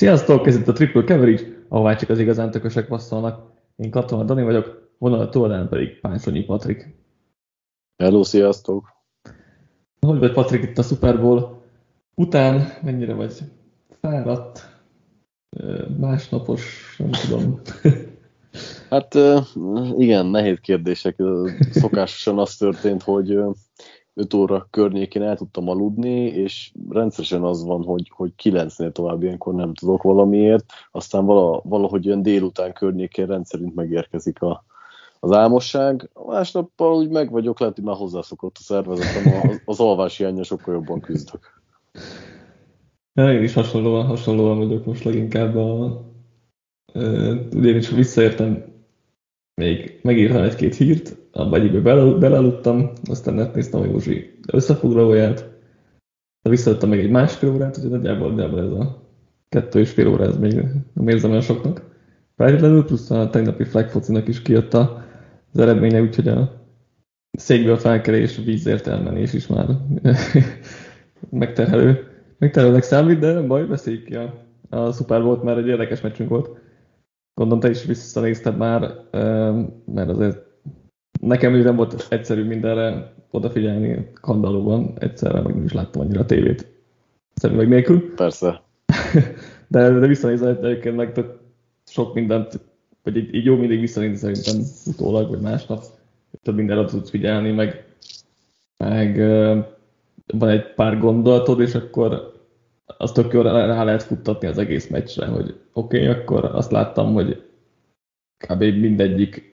Sziasztok, ez itt a Triple Coverage, ahová csak az igazán tökösek passzolnak. Én Katona Dani vagyok, vonal túladán pedig Pánsonyi Patrik. Hello, sziasztok! Hogy vagy Patrik itt a Super Bowl után? Mennyire vagy fáradt? Másnapos, nem tudom. Hát igen, nehéz kérdések. Szokásosan az történt, hogy 5 óra környékén el tudtam aludni, és rendszeresen az van, hogy, hogy 9-nél tovább ilyenkor nem tudok valamiért, aztán vala, valahogy olyan délután környékén rendszerint megérkezik a, az álmosság. Másnappal úgy meg vagyok, lehet, hogy már hozzászokott a szervezetem, az, az alvás hiánya sokkal jobban küzdök. Ja, én is hasonlóan, hasonlóan vagyok most leginkább a... Ugye én is visszaértem, még megírtam egy-két hírt, abba egyikbe beleludtam, aztán megnéztem a Józsi összefoglalóját, de visszaadtam meg egy másfél órát, úgyhogy nagyjából, nagyjából ez a kettő és fél óra, ez még nem érzem olyan soknak. Feltétlenül, plusz a tegnapi flag focinak is kijött az eredménye, úgyhogy a székből felkelés, vízért elmenés is már megterhelő. Megterhelőnek számít, de majd beszéljük ki a, a Super volt, mert egy érdekes meccsünk volt. Gondolom, te is visszanézted már, mert azért nekem nem volt egyszerű mindenre odafigyelni kandallóban, egyszerre meg nem is láttam annyira a tévét. Meg nélkül. Persze. de, de visszanézve egyébként meg tök sok mindent, vagy így, így jó mindig visszanézni szerintem utólag, vagy másnap. Több mindenre tudsz figyelni, meg, meg van egy pár gondolatod, és akkor azt tök jól rá lehet futtatni az egész meccsre, hogy oké, okay, akkor azt láttam, hogy kb. mindegyik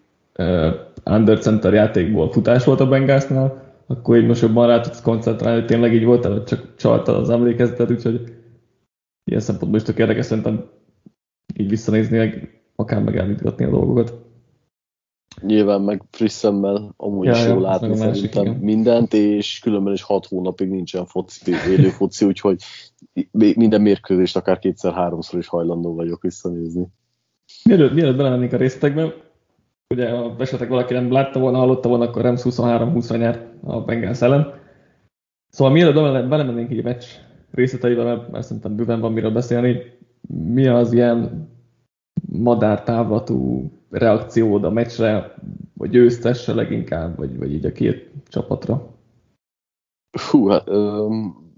under center játékból futás volt a Bengalsnál, akkor így most jobban rá tudsz koncentrálni, hogy tényleg így volt, vagy csak csalta az emlékezetet, úgyhogy ilyen szempontból is tök érdekes szerintem így visszanézni, meg akár megemlítgatni a dolgokat. Nyilván meg friss szemmel amúgy ja, is jól látni szerintem másik, mindent, és különben is hat hónapig nincsen foci, élő foci, úgyhogy minden mérkőzést akár kétszer-háromszor is hajlandó vagyok visszanézni. Mielőtt, mielőtt belemennénk a részletekbe, ugye ha esetleg valaki nem látta volna, hallotta volna, akkor Rams 23-20 nyert a Bengals ellen. Szóval mielőtt belemennénk így a meccs részleteibe, mert, mert szerintem bőven van miről beszélni, mi az ilyen madártávlatú reakciód a meccsre, vagy győztesse leginkább, vagy, vagy így a két csapatra? Hú, hát,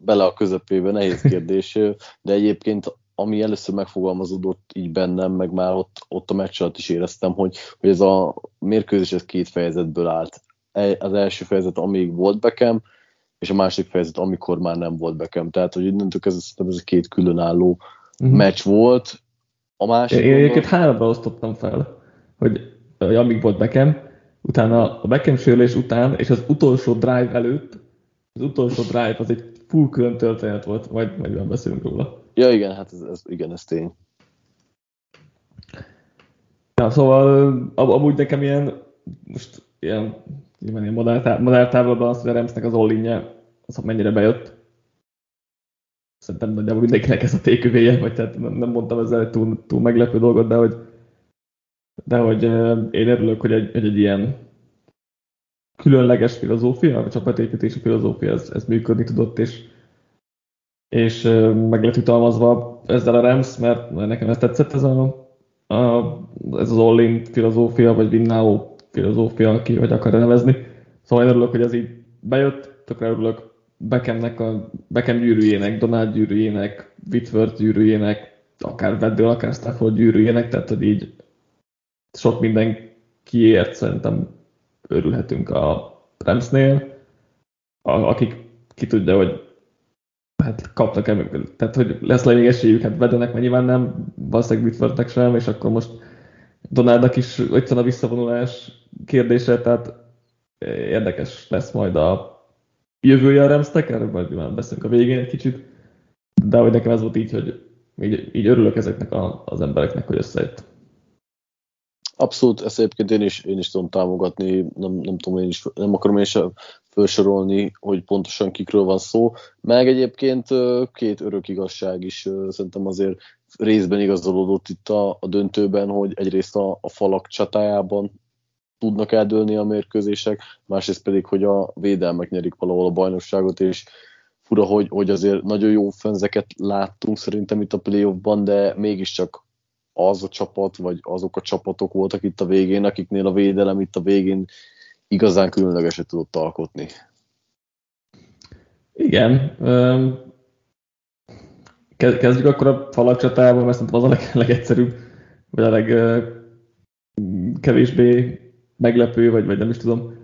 bele a közepébe, nehéz kérdés, de egyébként ami először megfogalmazódott így bennem, meg már ott, ott a meccs alatt is éreztem, hogy, hogy ez a mérkőzés ez két fejezetből állt. E, az első fejezet, amíg volt bekem, és a másik fejezet, amikor már nem volt bekem. Tehát, hogy innentől ez, ez a két különálló uh-huh. meccs volt. A másik... Én egyébként háromra osztottam fel, hogy, hogy amíg volt bekem, utána a bekem sérülés után, és az utolsó drive előtt, az utolsó drive az egy full külön történet volt, majd, majd beszélünk róla. Ja, igen, hát ez, ez, igen, ez tény. Ja, szóval amúgy nekem ilyen, most ilyen, ilyen, ilyen modelltávlatban az, hogy a Remsznek az all az mennyire bejött. Szerintem nagyjából mindenkinek ez a tékövéje, vagy tehát nem, nem mondtam ezzel túl, túl meglepő dolgot, de hogy, de hogy én örülök, hogy egy, egy, egy ilyen különleges filozófia, vagy csapatépítési filozófia, ez, ez működni tudott, és és meg lett jutalmazva ezzel a Rams, mert nekem ez tetszett ez, a, a, ez az all-in filozófia, vagy Vinnao filozófia, ki hogy akar nevezni. Szóval én örülök, hogy ez így bejött, tökre örülök Beckhamnek, a Beckham gyűrűjének, Donald gyűrűjének, Whitworth gyűrűjének, akár Veddel, akár Stafford gyűrűjének, tehát hogy így sok minden kiért szerintem örülhetünk a Ramsnél, akik ki tudja, hogy hát kaptak el, tehát hogy lesz le még esélyük, hát Vedenek mert nyilván nem, valószínűleg Whitworthnek sem, és akkor most Donaldnak is ott a visszavonulás kérdése, tehát érdekes lesz majd a jövője a Remsztek, erről majd nyilván beszélünk a végén egy kicsit, de hogy nekem ez volt így, hogy így, így örülök ezeknek a, az embereknek, hogy összejött. Abszolút, ezt egyébként én is, én is tudom támogatni, nem, nem tudom, én is, nem akarom én sem felsorolni, hogy pontosan kikről van szó, meg egyébként két örök igazság is szerintem azért részben igazolódott itt a, a döntőben, hogy egyrészt a, a falak csatájában tudnak eldőlni a mérkőzések, másrészt pedig, hogy a védelmek nyerik valahol a bajnokságot, és fura, hogy, hogy azért nagyon jó fönzeket láttunk szerintem itt a playoffban, de mégiscsak az a csapat, vagy azok a csapatok voltak itt a végén, akiknél a védelem itt a végén igazán különlegeset tudott alkotni. Igen. Kezdjük akkor a falak csatával, mert szerintem az a leg, legegyszerűbb, vagy a legkevésbé meglepő, vagy, vagy nem is tudom.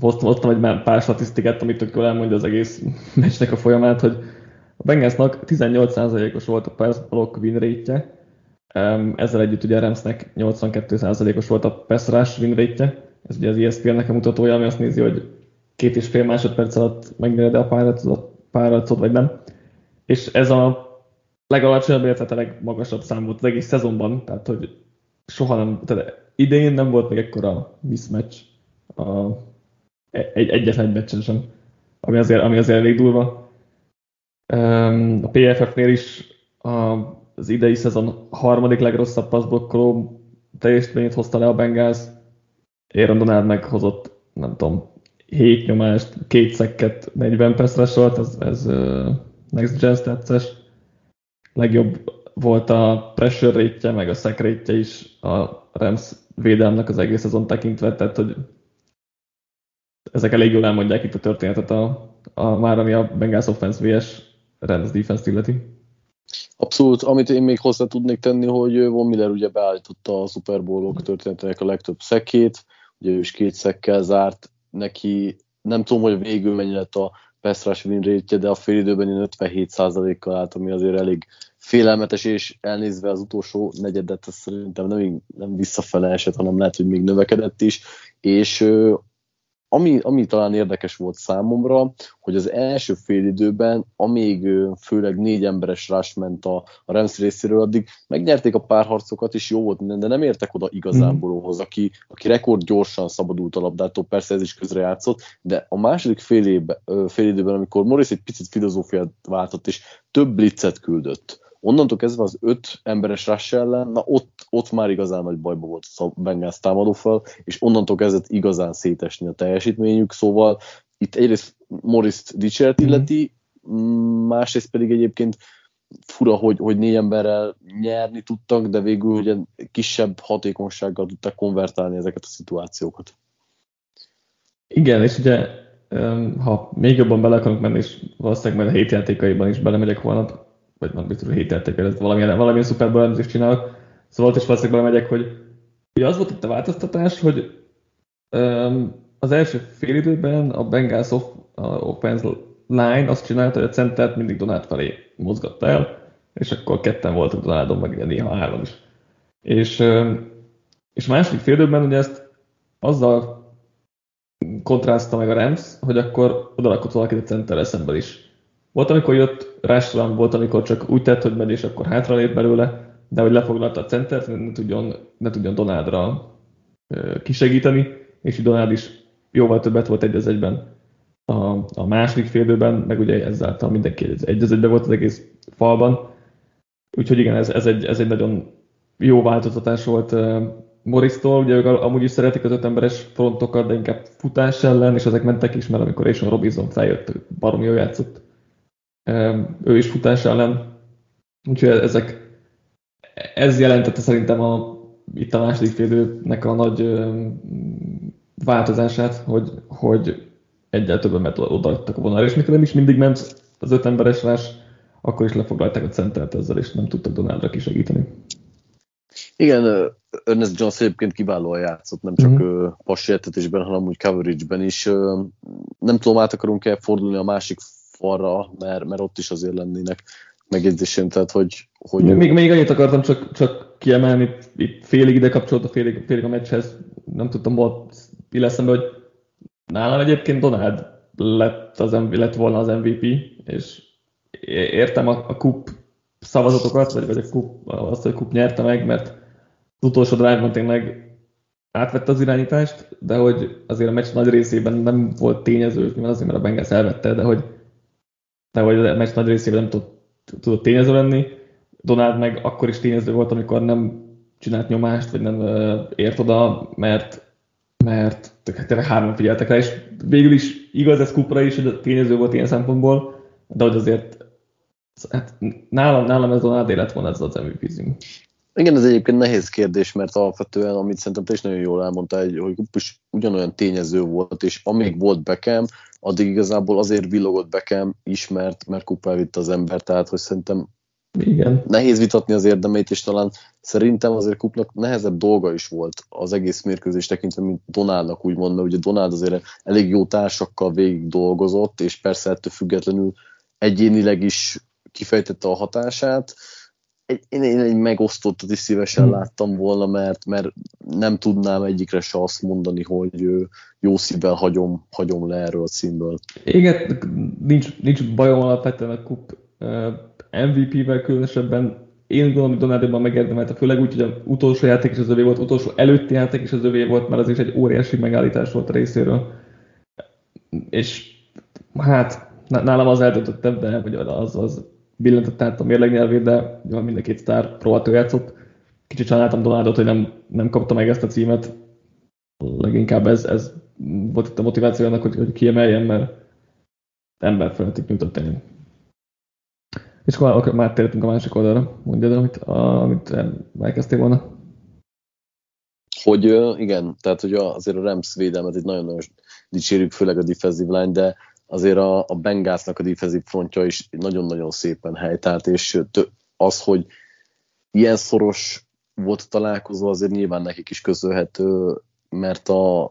Hoztam, hoztam egy pár statisztikát, amit tök jól elmondja az egész meccsnek a folyamát, hogy a Bengalsnak 18%-os volt a pass block win rate ezzel együtt ugye a Ramsnek 82%-os volt a pass rush win rate ez ugye az ESPN-nek a mutatója, ami azt nézi, hogy két és fél másodperc alatt megnyered a pályázatot, vagy nem. És ez a legalacsonyabb, illetve a legmagasabb szám volt az egész szezonban, tehát hogy soha nem, tehát idén nem volt még ekkora mismatch a, egy, egyetlen egy meccsen sem, ami azért, ami azért elég durva. A PFF-nél is az idei szezon harmadik legrosszabb passzblokkoló teljesítményét hozta le a Bengals. Aaron Donald meghozott, nem tudom, 7 nyomást, két szekket, 40 percre volt, ez, ez uh, Next Gen tetszes. Legjobb volt a pressure rate meg a sack rate is a Rams védelmnek az egész azon tekintve, tehát hogy ezek elég jól elmondják itt a történetet a, a már ami a Bengals offense vs. Rams defense illeti. Abszolút, amit én még hozzá tudnék tenni, hogy Von Miller ugye beállította a Super Bowl-ok történetének a legtöbb szekét, ugye ő is két szekkel zárt, neki. Nem tudom, hogy végül mennyi lett a pass rush win rate de a fél időben én 57%-kal állt, ami azért elég félelmetes, és elnézve az utolsó negyedet, ez szerintem nem, nem visszafele esett, hanem lehet, hogy még növekedett is, és ami, ami talán érdekes volt számomra, hogy az első fél időben, amíg főleg négy emberes rás ment a, a Rams részéről, addig megnyerték a párharcokat, és jó volt minden, de nem értek oda igazán Bolóhoz, mhm. aki, aki rekord gyorsan szabadult a labdától, persze ez is közrejátszott, de a második fél, évben, fél időben, amikor Morris egy picit filozófiát váltott, és több blitzet küldött, onnantól kezdve az öt emberes rush ellen, na ott, ott már igazán nagy bajba volt a Bengals támadófal, és onnantól kezdett igazán szétesni a teljesítményük, szóval itt egyrészt Morris dicsért mhm. illeti, mm, másrészt pedig egyébként fura, hogy, hogy négy emberrel nyerni tudtak, de végül ugye kisebb hatékonysággal tudtak konvertálni ezeket a szituációkat. Igen, és ugye ha még jobban bele akarunk menni, és valószínűleg majd a hét játékaiban is belemegyek holnap, vagy nem biztos, hogy hételték, ez valamilyen, valamilyen szuperból elemzést csinálok. Szóval ott is valószínűleg megyek, hogy ugye az volt itt a változtatás, hogy um, az első fél időben a Bengals off, a offense line azt csinálta, hogy a centert mindig Donát felé mozgatta el, és akkor ketten voltak Donádon, meg néha három is. És, um, és második fél időben ugye ezt azzal kontrasztta meg a Rams, hogy akkor odalakott valaki a center szemben is. Volt, amikor jött Rashram, volt, amikor csak úgy tett, hogy megy, és akkor hátralép belőle, de hogy lefoglalta a centert, ne tudjon, ne tudjon Donádra kisegíteni, és Donád is jóval többet volt egy egyben. A, a második félidőben, meg ugye ezáltal mindenki egy, az egyben volt az egész falban. Úgyhogy igen, ez, ez, egy, ez egy nagyon jó változtatás volt Morris-tól, ugye ők amúgy is szeretik az öt emberes frontokat, de inkább futás ellen, és ezek mentek is, mert amikor Asian Robinson feljött, baromi jól játszott ő is futás ellen. Úgyhogy ezek, ez jelentette szerintem a, itt a második félőnek a nagy változását, hogy, hogy egyel többet odaadtak a vonalra, és mikor nem is mindig ment az öt emberes rás, akkor is lefoglalták a centert ezzel, és nem tudtak Donaldra kisegíteni. Igen, Ernest Jones egyébként kiválóan játszott, nem csak mm-hmm. passértetésben, hanem úgy coverage-ben is. Nem tudom, át akarunk-e fordulni a másik falra, mert, mert ott is azért lennének megjegyzésem, tehát hogy... hogy még, még annyit akartam csak, csak kiemelni, itt félig ide kapcsolódva, félig, félig a meccshez, nem tudtam, volt illeszembe, hogy nálam egyébként Donald lett, az, lett volna az MVP, és értem a, a kup szavazatokat, vagy, vagy a kup, azt, hogy a kup nyerte meg, mert az utolsó drive-ban tényleg átvette az irányítást, de hogy azért a meccs nagy részében nem volt tényező, nyilván azért, mert a Bengals elvette, de hogy hogy a meccs nagy részében nem tudott, tudott tényező lenni. Donald meg akkor is tényező volt, amikor nem csinált nyomást, vagy nem uh, ért oda, mert mert tényleg hárman figyeltek rá, és végül is igaz ez Kupra is, hogy a tényező volt ilyen szempontból, de hogy azért hát nálam, nálam ez Donald lett volna ez az mvp -zing. Igen, ez egyébként nehéz kérdés, mert alapvetően, amit szerintem te is nagyon jól elmondtál, hogy is ugyanolyan tényező volt, és amíg volt Beckham, addig igazából azért villogott Beckham is, mert, mert kupa elvitte az ember, tehát hogy szerintem igen. Nehéz vitatni az érdemeit, és talán szerintem azért Kupnak nehezebb dolga is volt az egész mérkőzés tekintve, mint Donaldnak úgymond, mert ugye Donald azért elég jó társakkal végig dolgozott, és persze ettől függetlenül egyénileg is kifejtette a hatását. Én, én egy megosztottat is szívesen hmm. láttam volna, mert, mert nem tudnám egyikre se azt mondani, hogy jó szívvel hagyom, hagyom le erről a címből. Igen, nincs, nincs bajom alapvetően a kup MVP-vel különösebben én gondolom, hogy Donaldban megérdemelte, főleg úgy, hogy az utolsó játék is az övé volt, utolsó előtti játék is az övé volt, mert az is egy óriási megállítás volt a részéről. És hát nálam az eldöntöttebb, de vagy az, az billentett át a mérleg nyelvét, de mind a két sztár rohadt játszott. Kicsit sajnáltam Donaldot, hogy nem, nem kapta meg ezt a címet. Leginkább ez, ez volt itt a motiváció annak, hogy, hogy kiemeljen, mert ember feletti nyújtott ennyi. És akkor, akkor már tértünk a másik oldalra. Mondjad, amit, amit elkezdtél volna. Hogy igen, tehát hogy azért a Rams védelmet itt nagyon-nagyon dicsérjük, főleg a defensive line, de azért a, a Bengásznak a defensive frontja is nagyon-nagyon szépen helytált, és az, hogy ilyen szoros volt a találkozó, azért nyilván nekik is közölhető, mert a,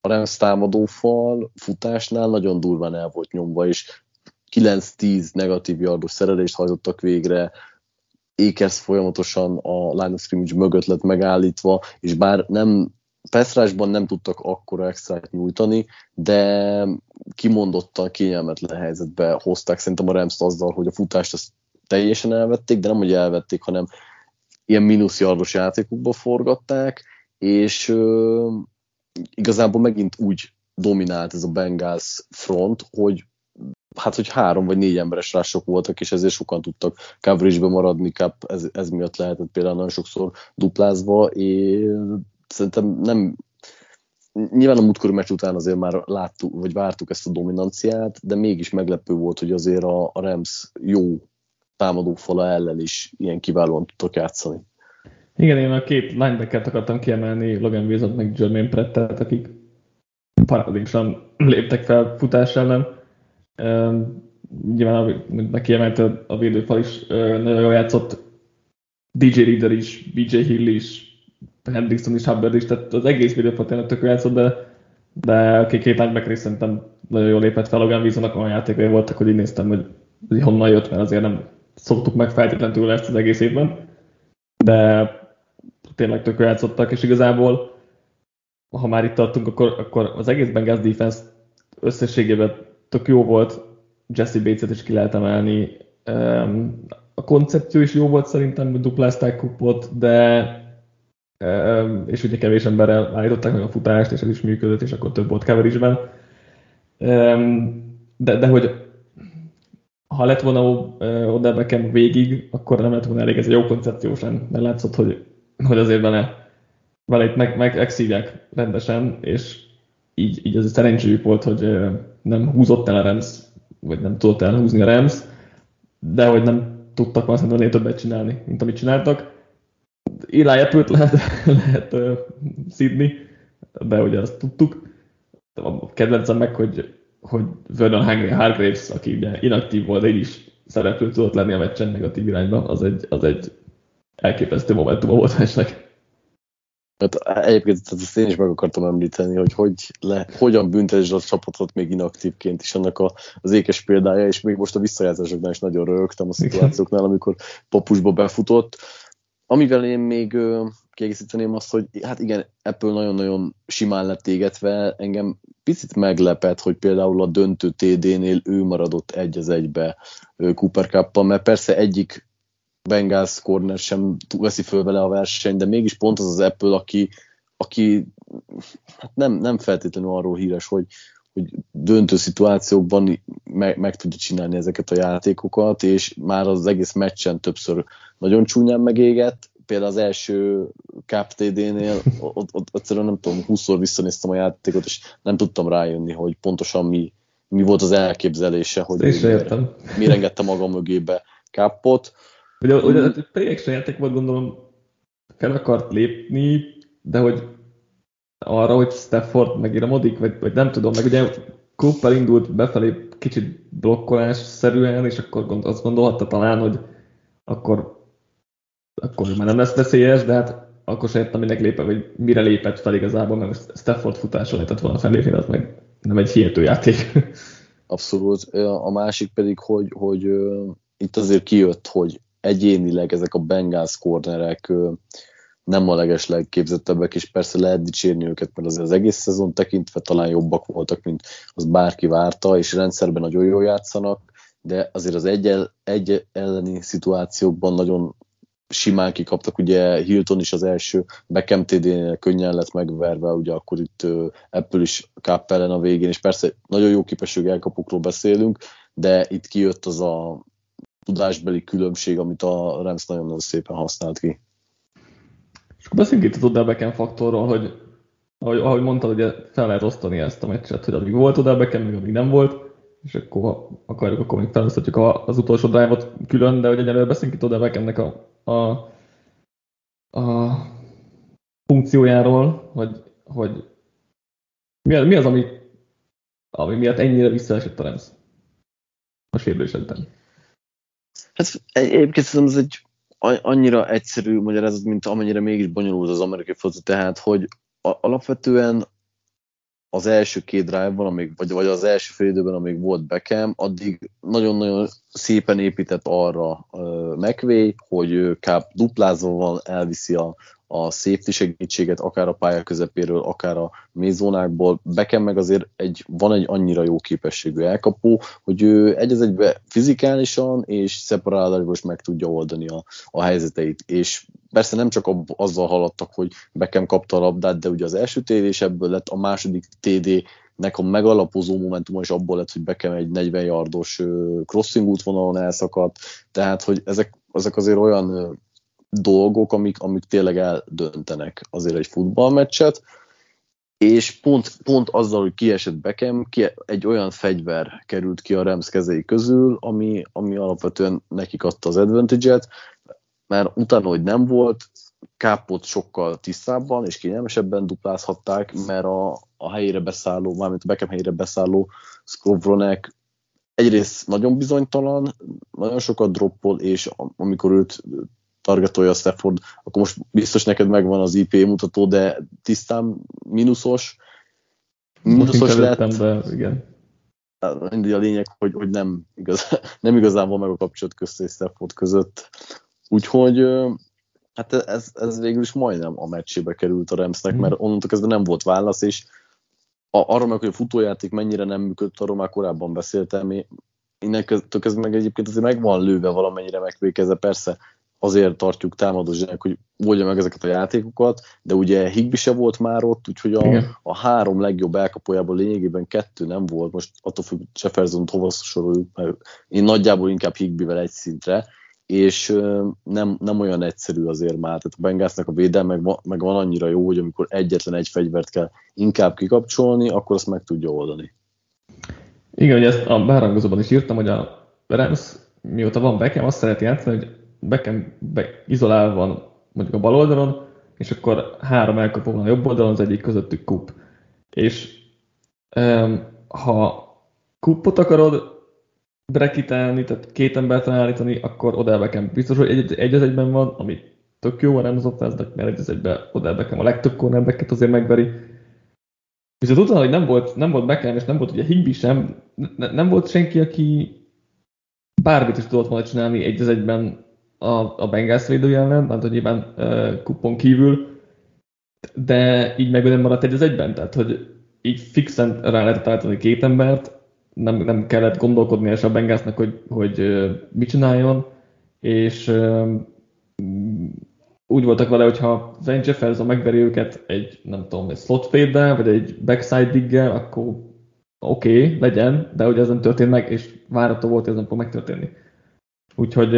a Rams támadófal futásnál nagyon durván el volt nyomva, és 9-10 negatív yardos szerelést hajtottak végre, Ékesz folyamatosan a line of scrimmage mögött lett megállítva, és bár nem Peszrásban nem tudtak akkora extrát nyújtani, de kimondottan kényelmetlen helyzetbe hozták szerintem a Rams azzal, hogy a futást azt teljesen elvették, de nem hogy elvették, hanem ilyen mínuszjardos játékokba forgatták, és ö, igazából megint úgy dominált ez a Bengals front, hogy hát, hogy három vagy négy emberes rások voltak, és ezért sokan tudtak coverage-be maradni, cap, ez, ez miatt lehetett például nagyon sokszor duplázva, és szerintem nem nyilván a múltkori meccs után azért már láttuk, vagy vártuk ezt a dominanciát, de mégis meglepő volt, hogy azért a, a Rams jó támadófala ellen is ilyen kiválóan tudtak játszani. Igen, én a két linebackert akartam kiemelni, Logan Wilson meg Jermaine Prettet, akik paradicsan léptek fel futás ellen nyilván, mint kiemelte a védőfal is, nagyon jól játszott DJ Reader is, BJ Hill is, Hendrickson is, Hubbard is, tehát az egész védőfal tényleg tök játszott, de, de két, két linebacker is szerintem nagyon jól lépett fel. Logan Wilsonnak olyan játékai voltak, hogy így néztem, hogy, hogy honnan jött, mert azért nem szoktuk meg feltétlenül ezt az egész évben. De tényleg tök játszottak, és igazából ha már itt tartunk, akkor, akkor az egész Bengals defense összességében tök jó volt, Jesse Bates-et is ki lehet emelni. A koncepció is jó volt szerintem, duplázták kupot, de és ugye kevés emberrel állították meg a futást, és ez is működött, és akkor több volt coverage de, de hogy ha lett volna oda nekem végig, akkor nem lett volna elég, ez egy jó koncepció sem, mert látszott, hogy, hogy azért vele, vele itt meg, meg rendesen, és így, így az szerencséjük volt, hogy nem húzott el a Rams, vagy nem tudott elhúzni a Rams, de hogy nem tudtak már többet csinálni, mint amit csináltak. Eli apple lehet, lehet uh, szidni, de ugye azt tudtuk. A kedvencem meg, hogy, hogy Vernon Hargraves, aki ugye inaktív volt, így is szereplő tudott lenni a meccsen negatív irányba, az egy, az egy elképesztő momentum volt esetleg. Hát egyébként ezt én is meg akartam említeni, hogy, hogy le, hogyan bünteted a csapatot még inaktívként is annak a, az ékes példája, és még most a visszajátszásoknál is nagyon rögtem a szituációknál, amikor papusba befutott. Amivel én még kiegészíteném azt, hogy hát igen, Apple nagyon-nagyon simán lett égetve, engem picit meglepett, hogy például a döntő TD-nél ő maradott egy az egybe Cooper cup mert persze egyik Bengals corner sem veszi föl vele a verseny, de mégis pont az az Apple, aki, aki hát nem, nem feltétlenül arról híres, hogy, hogy döntő szituációkban meg, meg tudja csinálni ezeket a játékokat, és már az egész meccsen többször nagyon csúnyán megégett, például az első KPTD-nél ott, ott egyszerűen nem tudom, 20-szor visszanéztem a játékot, és nem tudtam rájönni, hogy pontosan mi, mi volt az elképzelése, hogy értem. miért engedte maga mögébe Káppot. Ugye, ugye play játék volt, gondolom, fel akart lépni, de hogy arra, hogy Stafford megiramodik, vagy, vagy nem tudom, meg ugye Cooper indult befelé kicsit blokkolás szerűen, és akkor gond, azt gondolhatta talán, hogy akkor, akkor már nem lesz veszélyes, de hát akkor sem értem, minek lépe, vagy mire lépett fel igazából, mert Stafford futásra lehetett volna felépni, az meg nem egy hihető játék. Abszolút. A másik pedig, hogy, hogy itt azért kijött, hogy egyénileg ezek a Bengals cornerek uh, nem a leges legképzettebbek, és persze lehet dicsérni őket, mert az egész szezon tekintve talán jobbak voltak, mint az bárki várta, és rendszerben nagyon jól játszanak, de azért az egy, egy elleni szituációkban nagyon simán kikaptak, ugye Hilton is az első Beckham TD-nél könnyen lett megverve, ugye akkor itt Apple is Cup ellen a végén, és persze nagyon jó képességű elkapukról beszélünk, de itt kijött az a tudásbeli különbség, amit a Rams nagyon-nagyon szépen használt ki. Akkor beszéljünk itt az Odell faktorról, hogy ahogy, ahogy mondtad, ugye fel lehet osztani ezt a meccset, hogy amíg volt Odell Beckham, még amíg nem volt, és akkor ha akarjuk, akkor még felosztatjuk az utolsó drive-ot külön, de hogy egyelőre beszéljünk itt Odell Beckhamnek a a, a funkciójáról, hogy, hogy mi, az, mi az, ami, ami miatt ennyire visszaesett a Rams a sérülésedben? Hát egyébként szerintem ez egy annyira egyszerű magyarázat, mint amennyire mégis bonyolult az amerikai foci, tehát hogy alapvetően az első két drive-ban, amíg, vagy, vagy az első fél időben, amíg volt Beckham, addig nagyon-nagyon szépen épített arra uh, McVay, hogy kb. duplázva van, elviszi a, a safety segítséget, akár a pálya közepéről, akár a mézónákból. Beckham meg azért egy, van egy annyira jó képességű elkapó, hogy ő egy az egybe fizikálisan és szeparálásban is meg tudja oldani a, a helyzeteit. És persze nem csak ab, azzal haladtak, hogy Beckham kapta a labdát, de ugye az első TD és ebből lett a második TD nek a megalapozó momentum is abból lett, hogy Beckham egy 40 yardos crossing útvonalon elszakadt, tehát hogy ezek, ezek azért olyan dolgok, amik, amik tényleg eldöntenek azért egy futballmeccset, és pont, pont azzal, hogy kiesett Beckham, ki, egy olyan fegyver került ki a Rams kezei közül, ami, ami alapvetően nekik adta az advantage-et, mert utána, hogy nem volt, Kápot sokkal tisztábban és kényelmesebben duplázhatták, mert a, a helyére beszálló, mármint a Beckham helyére beszálló Skrovronek egyrészt nagyon bizonytalan, nagyon sokat droppol, és amikor őt targetolja a Stafford, akkor most biztos neked megvan az IP mutató, de tisztán mínuszos. Mínuszos lett. Be, igen. Mindig a lényeg, hogy, hogy nem, igaz, nem igazán van meg a kapcsolat közt és Stafford között. Úgyhogy hát ez, ez végül is majdnem a meccsébe került a Ramsnek, mm. mert onnantól kezdve nem volt válasz, és a, arról meg, hogy a futójáték mennyire nem működött, arról már korábban beszéltem, innen kezdve meg egyébként azért meg van lőve valamennyire megvékezve, persze azért tartjuk támadó zsenek, hogy oldja meg ezeket a játékokat, de ugye Higby se volt már ott, úgyhogy a, a három legjobb elkapójából lényegében kettő nem volt, most attól függ, Jefferson-t hova soroljuk, mert én nagyjából inkább Higbyvel egy szintre, és nem, nem olyan egyszerű azért már, tehát a Bengásznak a védelme meg, van, meg van annyira jó, hogy amikor egyetlen egy fegyvert kell inkább kikapcsolni, akkor azt meg tudja oldani. Igen, hogy ezt a beharangozóban is írtam, hogy a Rams mióta van Beckham, azt szereti játszani, hogy Beckham be, izolálva van mondjuk a bal oldalon, és akkor három elkapó van a jobb oldalon, az egyik közöttük kup. És um, ha kupot akarod brekitálni, tehát két embert állítani, akkor Odell Beckham biztos, hogy egy, egy az egyben van, ami tök jó a Rams offense mert egy az egyben Odell Beckham a legtöbb cornerbacket azért megveri. Viszont utána, hogy nem volt, nem volt Beckham, és nem volt ugye Higby sem, ne, nem volt senki, aki bármit is tudott volna csinálni egy az egyben a, a Bengals védője ellen, mert hogy nyilván uh, kupon kívül, de így meg nem maradt egy az egyben, tehát hogy így fixen rá lehetett állítani két embert, nem, nem kellett gondolkodni a Bengalsnak, hogy, hogy uh, mit csináljon, és uh, úgy voltak vele, hogyha Zane Jefferson megveri őket egy, nem tudom, egy slot fade vagy egy backside diggel, akkor oké, okay, legyen, de hogy ez nem történt meg, és várható volt, hogy ez nem fog megtörténni. Úgyhogy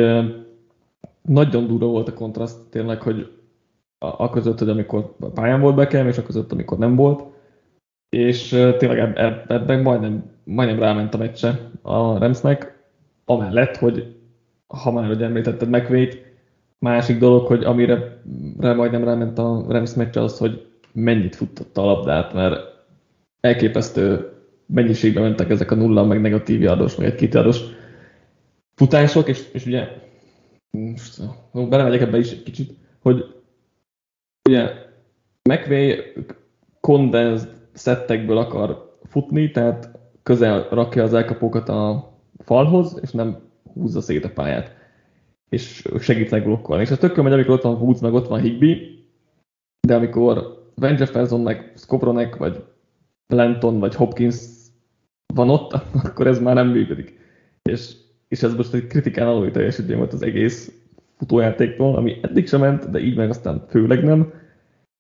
nagyon durva volt a kontraszt tényleg, hogy a, között, hogy amikor pályán volt bekem, és a között, amikor nem volt. És tényleg ebben majdnem, majdnem ráment a meccse a Ramsnek, amellett, hogy ha már hogy említetted McVay-t, másik dolog, hogy amire rá majdnem ráment a Rams meccse az, hogy mennyit futtatta a labdát, mert elképesztő mennyiségben mentek ezek a nulla, meg negatív yardos, meg egy két futások, és, és ugye most belemegyek ebbe is egy kicsit, hogy ugye McVay condensed szettekből akar futni, tehát közel rakja az elkapókat a falhoz, és nem húzza szét a pályát. És segít megblokkolni. És ez tökön megy, amikor ott van Woods, meg ott van Higby, de amikor Van Jefferson, meg Skobronek, vagy Lenton, vagy Hopkins van ott, akkor ez már nem működik. És, és ez most egy kritikán aluli teljesítmény volt az egész futójátéktól, ami eddig sem ment, de így meg aztán főleg nem.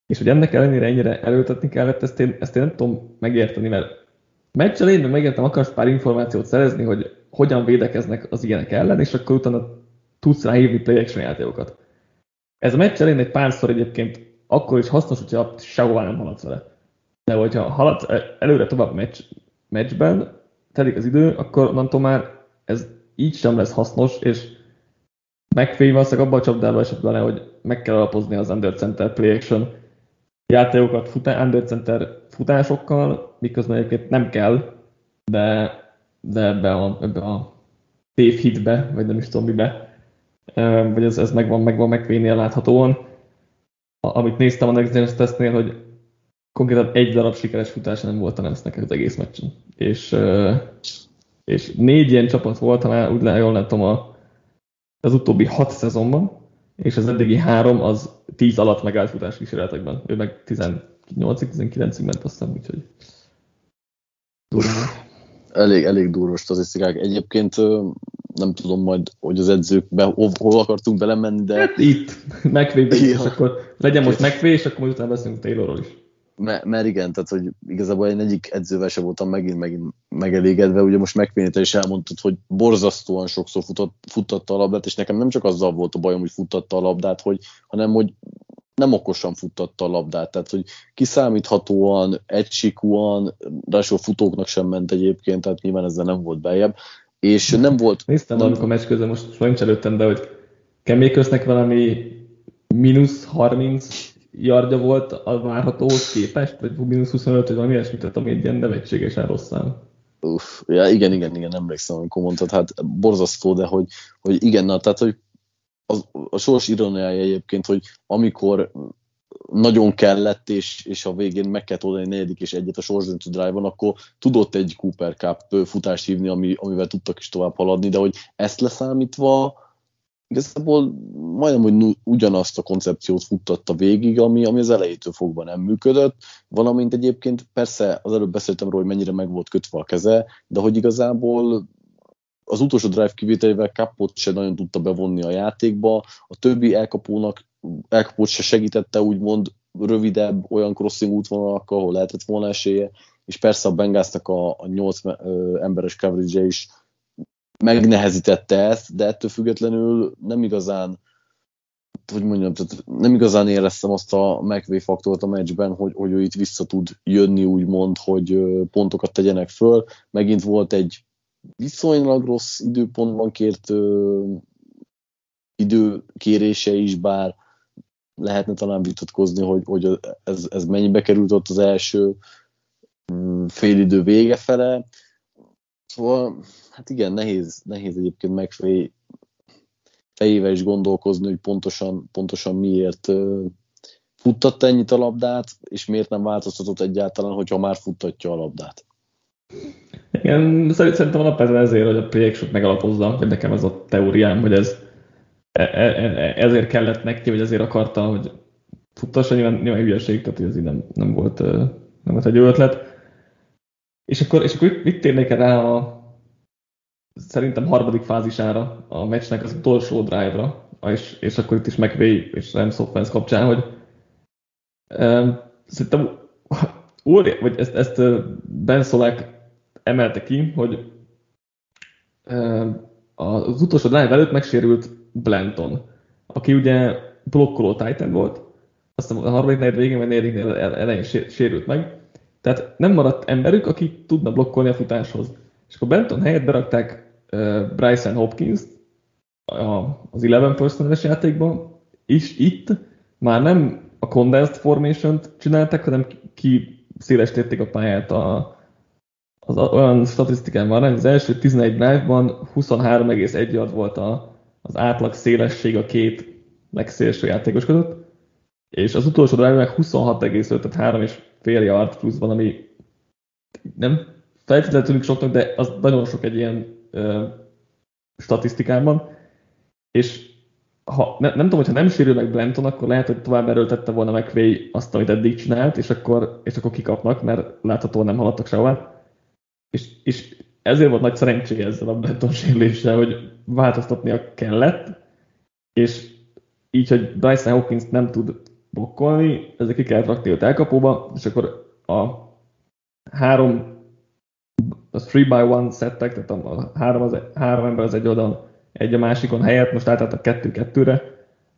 És hogy ennek ellenére ennyire előtetni kellett, ezt én, ezt én nem tudom megérteni, mert meccs elején meg megértem, akarsz pár információt szerezni, hogy hogyan védekeznek az ilyenek ellen, és akkor utána tudsz ráhívni action játékokat. Ez a meccs elején egy párszor egyébként akkor is hasznos, hogyha sehová nem haladsz vele. De hogyha haladsz előre tovább meccs, meccsben, telik az idő, akkor onnantól már ez így sem lesz hasznos, és megfény valószínűleg abban a csapdába esett bele, hogy meg kell alapozni az under center play action játékokat futá, under center futásokkal, miközben egyébként nem kell, de, de ebbe a, ebbe a tévhitbe, vagy nem is tudom mibe, vagy ez, ez megvan, megvan megvénél láthatóan. Amit néztem a Next Gen tesztnél, hogy konkrétan egy darab sikeres futás nem volt a Nemsznek az egész meccsen. És, és négy ilyen csapat volt, ha úgy jól látom a, az utóbbi hat szezonban, és az eddigi három az 10 alatt megállt futás kísérletekben. Ő meg 18-19-ig ment aztán, úgyhogy Elég, elég durva statisztikák. Egyébként nem tudom majd, hogy az edzőkbe hol, hol akartunk belemenni, de... Hát itt, ja. és akkor legyen most megvé, és akkor majd utána beszélünk Taylorról is. Mert, igen, tehát hogy igazából én egyik edzővel sem voltam megint, megint megelégedve, ugye most megvédte is elmondtad, hogy borzasztóan sokszor futott, futtatta a labdát, és nekem nem csak azzal volt a bajom, hogy futtatta a labdát, hogy, hanem hogy nem okosan futtatta a labdát, tehát hogy kiszámíthatóan, egysikúan, ráadásul futóknak sem ment egyébként, tehát nyilván ezzel nem volt bejebb, és nem volt... Néztem nem... valamikor meccs közben, most nincs előttem, de hogy Kemékösznek valami mínusz 30 yardja volt a várhatóhoz képest, vagy mínusz 25, vagy valami ilyesmit, tehát ami egy ilyen nevetségesen rossz szám. Uff, ja, igen, igen, igen, emlékszem, amikor mondtad, hát borzasztó, de hogy, hogy igen, na, tehát, hogy az, a sors ironiája egyébként, hogy amikor nagyon kellett, és, és a végén meg kellett oldani negyedik és egyet a sorsdöntő drive-on, akkor tudott egy Cooper Cup futást hívni, ami, amivel tudtak is tovább haladni, de hogy ezt leszámítva, igazából majdnem, hogy ugyanazt a koncepciót futtatta végig, ami, ami az elejétől fogva nem működött, valamint egyébként persze az előbb beszéltem róla, hogy mennyire meg volt kötve a keze, de hogy igazából az utolsó drive kivételével kapott se nagyon tudta bevonni a játékba, a többi elkapónak elkapót se segítette úgymond rövidebb olyan crossing útvonalakkal, ahol lehetett volna esélye, és persze a Bengáznak a, a 8 emberes coverage is megnehezítette ezt, de ettől függetlenül nem igazán hogy mondjam, tehát nem igazán éreztem azt a McVay faktort a meccsben, hogy, hogy ő itt vissza tud jönni, úgymond, hogy pontokat tegyenek föl. Megint volt egy viszonylag rossz időpontban kért ö, időkérése is, bár lehetne talán vitatkozni, hogy, hogy ez, ez mennyibe került ott az első mm, félidő vége fele. Szóval, hát igen, nehéz, nehéz egyébként megfej fejével is gondolkozni, hogy pontosan, pontosan miért futtatta ennyit a labdát, és miért nem változtatott egyáltalán, hogyha már futtatja a labdát. Igen, szerintem alapvetően ezért, hogy a projekt megalapozza, hogy nekem ez a teóriám, hogy ez e, e, e, ezért kellett neki, vagy ezért akarta, hogy futtassa, nyilván, nyilván hülyeség, tehát ez így nem, nem, volt, nem volt egy ötlet. És akkor, és akkor itt térnék rá a szerintem harmadik fázisára a meccsnek az utolsó drive-ra, és, és akkor itt is McVay és Rams offense kapcsán, hogy um, szerintem óri, vagy ezt, ezt Ben Solak emelte ki, hogy az utolsó drive előtt megsérült Blanton, aki ugye blokkoló Titan volt, aztán a harmadik negyed végén, vagy negyedik elején sérült meg, Tehát nem maradt emberük, aki tudna blokkolni a futáshoz. És akkor Benton helyett berakták uh, Bryson Hopkins az 11 personalis játékban, és itt már nem a condensed formation-t csinálták, hanem ki szélesítették a pályát a, az olyan statisztikán van, hogy az első 11 drive-ban 23,1 yard volt a, az átlag szélesség a két legszélső játékos között, és az utolsó drive meg 26,5, tehát 3 és fél yard pluszban, ami nem feltétlenül soknak, de az nagyon sok egy ilyen ö, statisztikában, és ha, ne, nem tudom, hogyha nem sérül meg Blanton, akkor lehet, hogy tovább erőltette volna McVay azt, amit eddig csinált, és akkor, és akkor kikapnak, mert láthatóan nem haladtak sehová. És, és ezért volt nagy szerencséje ezzel a Blanton sérüléssel, hogy változtatnia kellett, és így, hogy Bryson Hawkins nem tud blokkolni, ezek ki kellett rakni őt elkapóba, és akkor a három a 3 by 1 szettek, tehát a három, az, három ember az egy oldalon, egy a másikon helyett, most átálltak kettő-kettőre,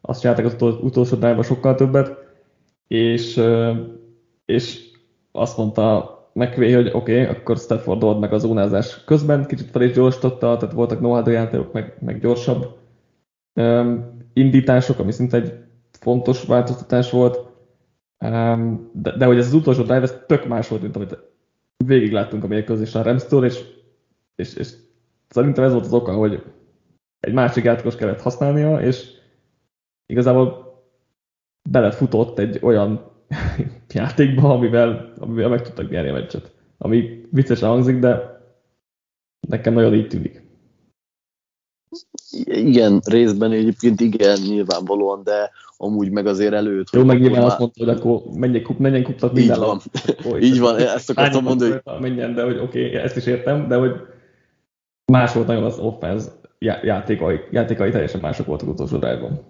azt csinálták az utolsó drive sokkal többet, és, és azt mondta McVay, hogy oké, okay, akkor Stafford old meg a zónázás közben, kicsit fel is gyorsította, tehát voltak no játékok, meg, meg gyorsabb um, indítások, ami szinte egy fontos változtatás volt, de, de hogy ez az utolsó drive, ez tök más volt, mint amit végig láttunk a mérkőzésen a rams és, és, és szerintem ez volt az oka, hogy egy másik játékos kellett használnia, és igazából belefutott egy olyan játékba, amivel, amivel meg tudtak nyerni a meccset. Ami viccesen hangzik, de nekem nagyon így tűnik. Igen, részben egyébként igen, nyilvánvalóan, de amúgy meg azért előtt. Jó, meg nyilván azt mondta, hogy akkor menjen, kup, menjen kuptat minden Így van, így van, ezt akartam mondani, hogy... Menjen, de hogy oké, okay, ezt is értem, de hogy más volt nagyon az offense játékai, játékai teljesen mások voltak utolsó drive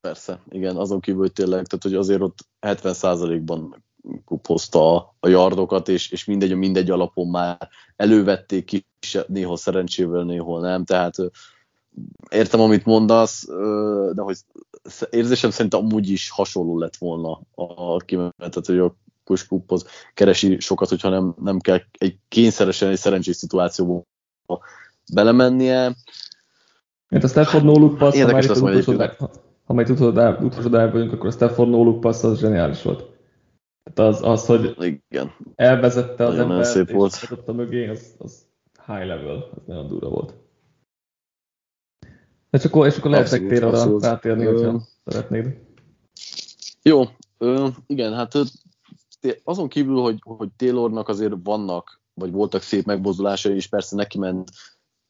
Persze, igen, azon kívül hogy tényleg, tehát hogy azért ott 70%-ban kupozta a yardokat, és, és mindegy, mindegy alapon már elővették ki, néhol szerencsével, néhol nem, tehát értem, amit mondasz, de hogy érzésem szerint amúgy is hasonló lett volna a kimenetet, hogy a kuskuphoz keresi sokat, hogyha nem, nem kell egy kényszeresen egy szerencsés szituációba belemennie. Mert a Stafford no look pass, Érdekes ha már itt utolsó, utolsó, vagyunk, akkor a Stafford no look pass az zseniális volt. Tehát az, az hogy Igen. elvezette az ember, szép és volt. a mögé, az, az high level, az nagyon durva volt. És akkor, és akkor lehet tér arra rátérni, hogyha szeretnéd. Jó, ö, igen, hát azon kívül, hogy, hogy Taylornak azért vannak, vagy voltak szép megmozdulásai, és persze neki ment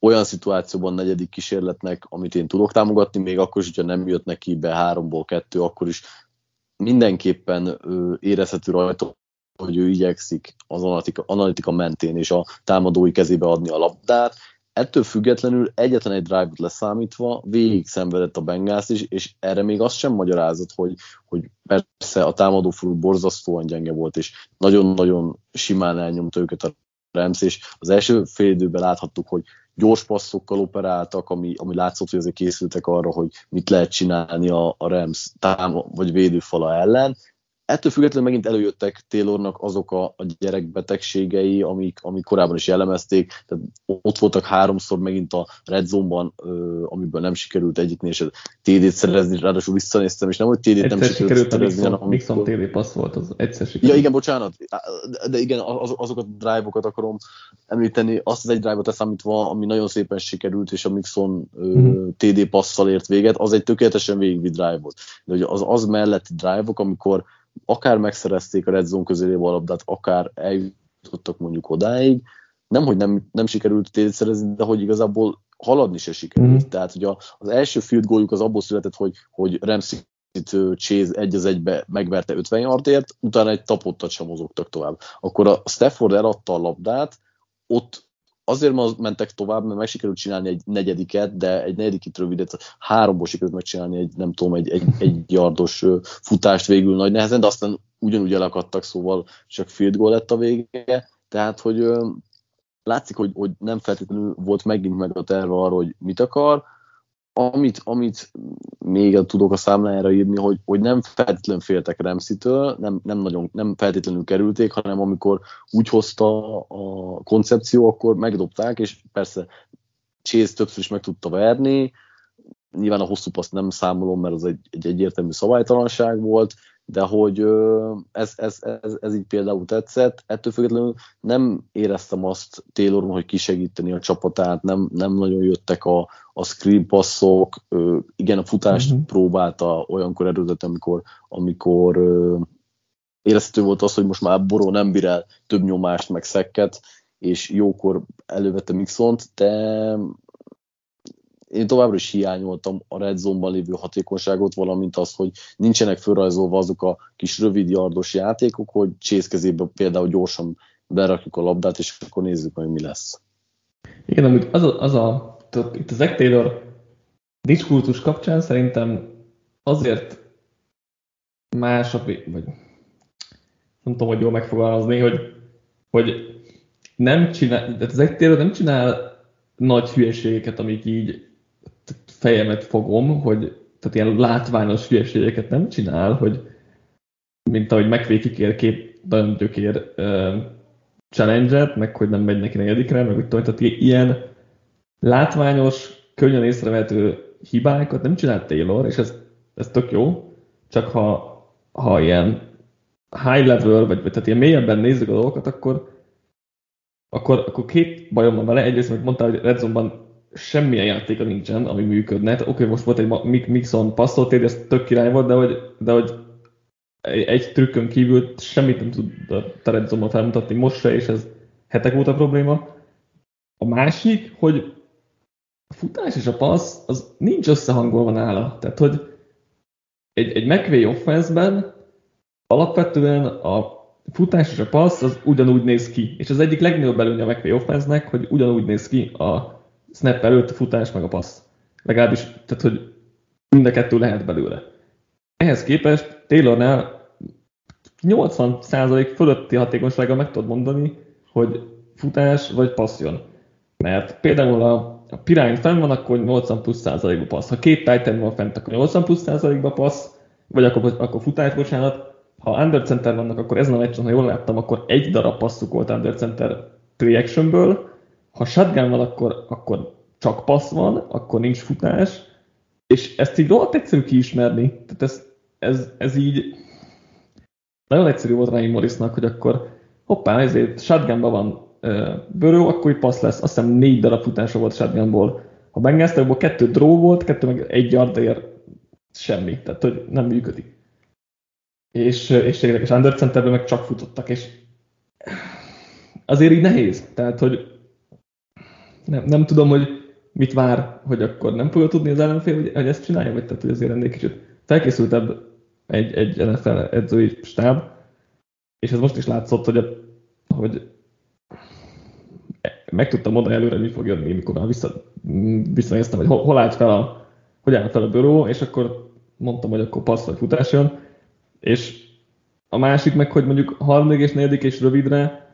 olyan szituációban negyedik kísérletnek, amit én tudok támogatni, még akkor is, hogyha nem jött neki be háromból kettő, akkor is mindenképpen érezhető rajta, hogy ő igyekszik az analitika, analitika mentén és a támadói kezébe adni a labdát. Ettől függetlenül egyetlen egy drive-ot leszámítva végig szenvedett a Bengals is, és erre még azt sem magyarázott, hogy, hogy persze a támadó furu borzasztóan gyenge volt, és nagyon-nagyon simán elnyomta őket a Rams, és az első fél időben láthattuk, hogy gyors passzokkal operáltak, ami, ami látszott, hogy azért készültek arra, hogy mit lehet csinálni a, a Rams tám vagy védőfala ellen, ettől függetlenül megint előjöttek Taylornak azok a, a gyerekbetegségei, amik, amik korábban is jellemezték, tehát ott voltak háromszor megint a Red Zone-ban, ö, amiből nem sikerült egyiknél se TD-t szerezni, ráadásul visszanéztem, és nem, hogy TD-t nem sikerült, sikerült szerezni, hanem amikor... TD passz volt, az egyszer sikerült. Ja igen, bocsánat, de igen, az, azokat a drive-okat akarom említeni, azt az egy drive-ot leszámítva, ami nagyon szépen sikerült, és a Mixon mm-hmm. TD passzal ért véget, az egy tökéletesen végigvi drive volt. De ugye az, az melletti drive-ok, amikor akár megszerezték a Red Zone közelébe a labdát, akár eljutottak mondjuk odáig, nem, hogy nem, nem sikerült tényleg szerezni, de hogy igazából haladni se sikerült. Mm. Tehát ugye az első field goaljuk az abból született, hogy, hogy Ramsey Chase egy az egybe megverte 50 yardért, utána egy tapottat sem mozogtak tovább. Akkor a Stafford eladta a labdát, ott azért mentek tovább, mert meg sikerült csinálni egy negyediket, de egy negyedikit rövidet, háromból sikerült megcsinálni egy, nem tudom, egy, egy, egy yardos futást végül nagy nehezen, de aztán ugyanúgy elakadtak, szóval csak field goal lett a vége, tehát, hogy látszik, hogy, hogy nem feltétlenül volt megint meg a terve arra, hogy mit akar, amit, amit még tudok a számlájára írni, hogy, hogy nem feltétlenül féltek Remszitől, nem, nem, nagyon, nem feltétlenül kerülték, hanem amikor úgy hozta a koncepció, akkor megdobták, és persze Chase többször is meg tudta verni, nyilván a hosszú paszt nem számolom, mert az egy, egy egyértelmű szabálytalanság volt, de hogy ez, ez, ez, ez így például tetszett. Ettől függetlenül nem éreztem azt Tayloron, hogy kisegíteni a csapatát, nem, nem nagyon jöttek a, a screen passzok, igen, a futást uh-huh. próbálta olyankor erőzött, amikor, amikor érezhető volt az, hogy most már Boró nem bír el több nyomást, meg szekket, és jókor elővette Mixont, de én továbbra is hiányoltam a red zone-ban lévő hatékonyságot, valamint az, hogy nincsenek felrajzolva azok a kis rövid yardos játékok, hogy Chase például gyorsan berakjuk a labdát, és akkor nézzük, hogy mi lesz. Igen, amit az a, az a itt az Zach Taylor diskurzus kapcsán szerintem azért más, vagy nem tudom, hogy jól megfogalmazni, hogy, hogy nem csinál, tehát az Taylor nem csinál nagy hülyeségeket, amik így fejemet fogom, hogy tehát ilyen látványos hülyeségeket nem csinál, hogy mint ahogy McVay kikér két gyökér uh, challenge meg hogy nem megy neki negyedikre, meg úgy tehát ilyen látványos, könnyen észrevehető hibákat nem csinált Taylor, és ez, ez tök jó, csak ha, ha ilyen high level, vagy, vagy tehát ilyen mélyebben nézzük a dolgokat, akkor, akkor, akkor két bajom van vele. Egyrészt, amit mondtál, hogy Red Zone-ban semmilyen játéka nincsen, ami működne. Oké, okay, most volt egy Mixon passzolt, ez tök király volt, de hogy, de hogy egy trükkön kívül semmit nem tud a Red Zone-ban felmutatni most se, és ez hetek óta probléma. A másik, hogy a futás és a passz az nincs összehangolva nála. Tehát, hogy egy, egy McVay offense-ben alapvetően a futás és a passz az ugyanúgy néz ki. És az egyik legnagyobb előnye a McVay offense hogy ugyanúgy néz ki a snap előtt a futás meg a passz. Legalábbis, tehát hogy mind a kettő lehet belőle. Ehhez képest Taylornál 80% fölötti hatékonysággal meg tudod mondani, hogy futás vagy passzjon. Mert például a a Pirány fenn van, akkor 80 plusz százalékba passz. Ha két Titan van fent, akkor 80 plusz százalékba passz, vagy akkor, akkor futás, bocsánat. Ha under center vannak, akkor ezen a meccsen, ha jól láttam, akkor egy darab passzuk volt under center reactionből. Ha shotgun van, akkor, akkor csak passz van, akkor nincs futás, és ezt így rohadt egyszerű kiismerni. Tehát ez, ez, ez így nagyon egyszerű volt Ryan Morrisnak, hogy akkor hoppá, ezért shotgunban van Börő, akkor itt passz lesz. Azt hiszem négy darab futása volt shotgunból. Ha megnézte, abból kettő draw volt, kettő meg egy yardért semmi. Tehát, hogy nem működik. És, és tényleg, és centerben meg csak futottak, és azért így nehéz. Tehát, hogy nem, nem tudom, hogy mit vár, hogy akkor nem fogja tudni az ellenfél, hogy, hogy ezt csinálja, vagy tehát, hogy azért ennél kicsit felkészültebb egy, egy NFL edzői stáb, és ez most is látszott, hogy, a, hogy meg tudtam mondani előre, mi fog jönni, mikor már vissza, visszanéztem, hogy hol, hol állt fel a, hogy állt fel a bőró, és akkor mondtam, hogy akkor passz vagy futás jön, és a másik meg, hogy mondjuk harmadik és negyedik és rövidre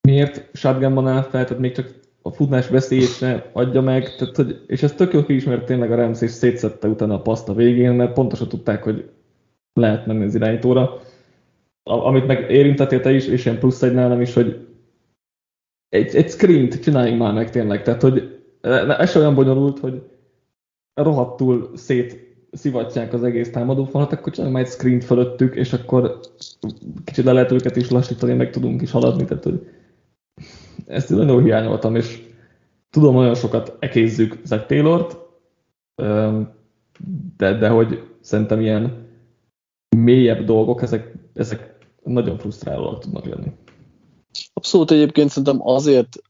miért shotgunban áll fel, tehát még csak a futás veszélyese adja meg, tehát, hogy, és ez tök jó kiismert tényleg a Rams, és szétszette utána a paszt a végén, mert pontosan tudták, hogy lehet menni az irányítóra. Amit meg érintettél te is, és ilyen plusz egy nálam is, hogy egy, egy screen-t csináljunk már meg tényleg, tehát hogy ez olyan bonyolult, hogy rohadtul szét szivatják az egész támadófalat, akkor csináljunk már egy screen fölöttük, és akkor kicsit le lehet őket is lassítani, meg tudunk is haladni, tehát hogy ezt nagyon hiányoltam, és tudom, nagyon sokat ekézzük Zach Taylor-t, de, de hogy szerintem ilyen mélyebb dolgok, ezek, ezek nagyon frusztrálóak tudnak lenni. Abszolút egyébként szerintem azért,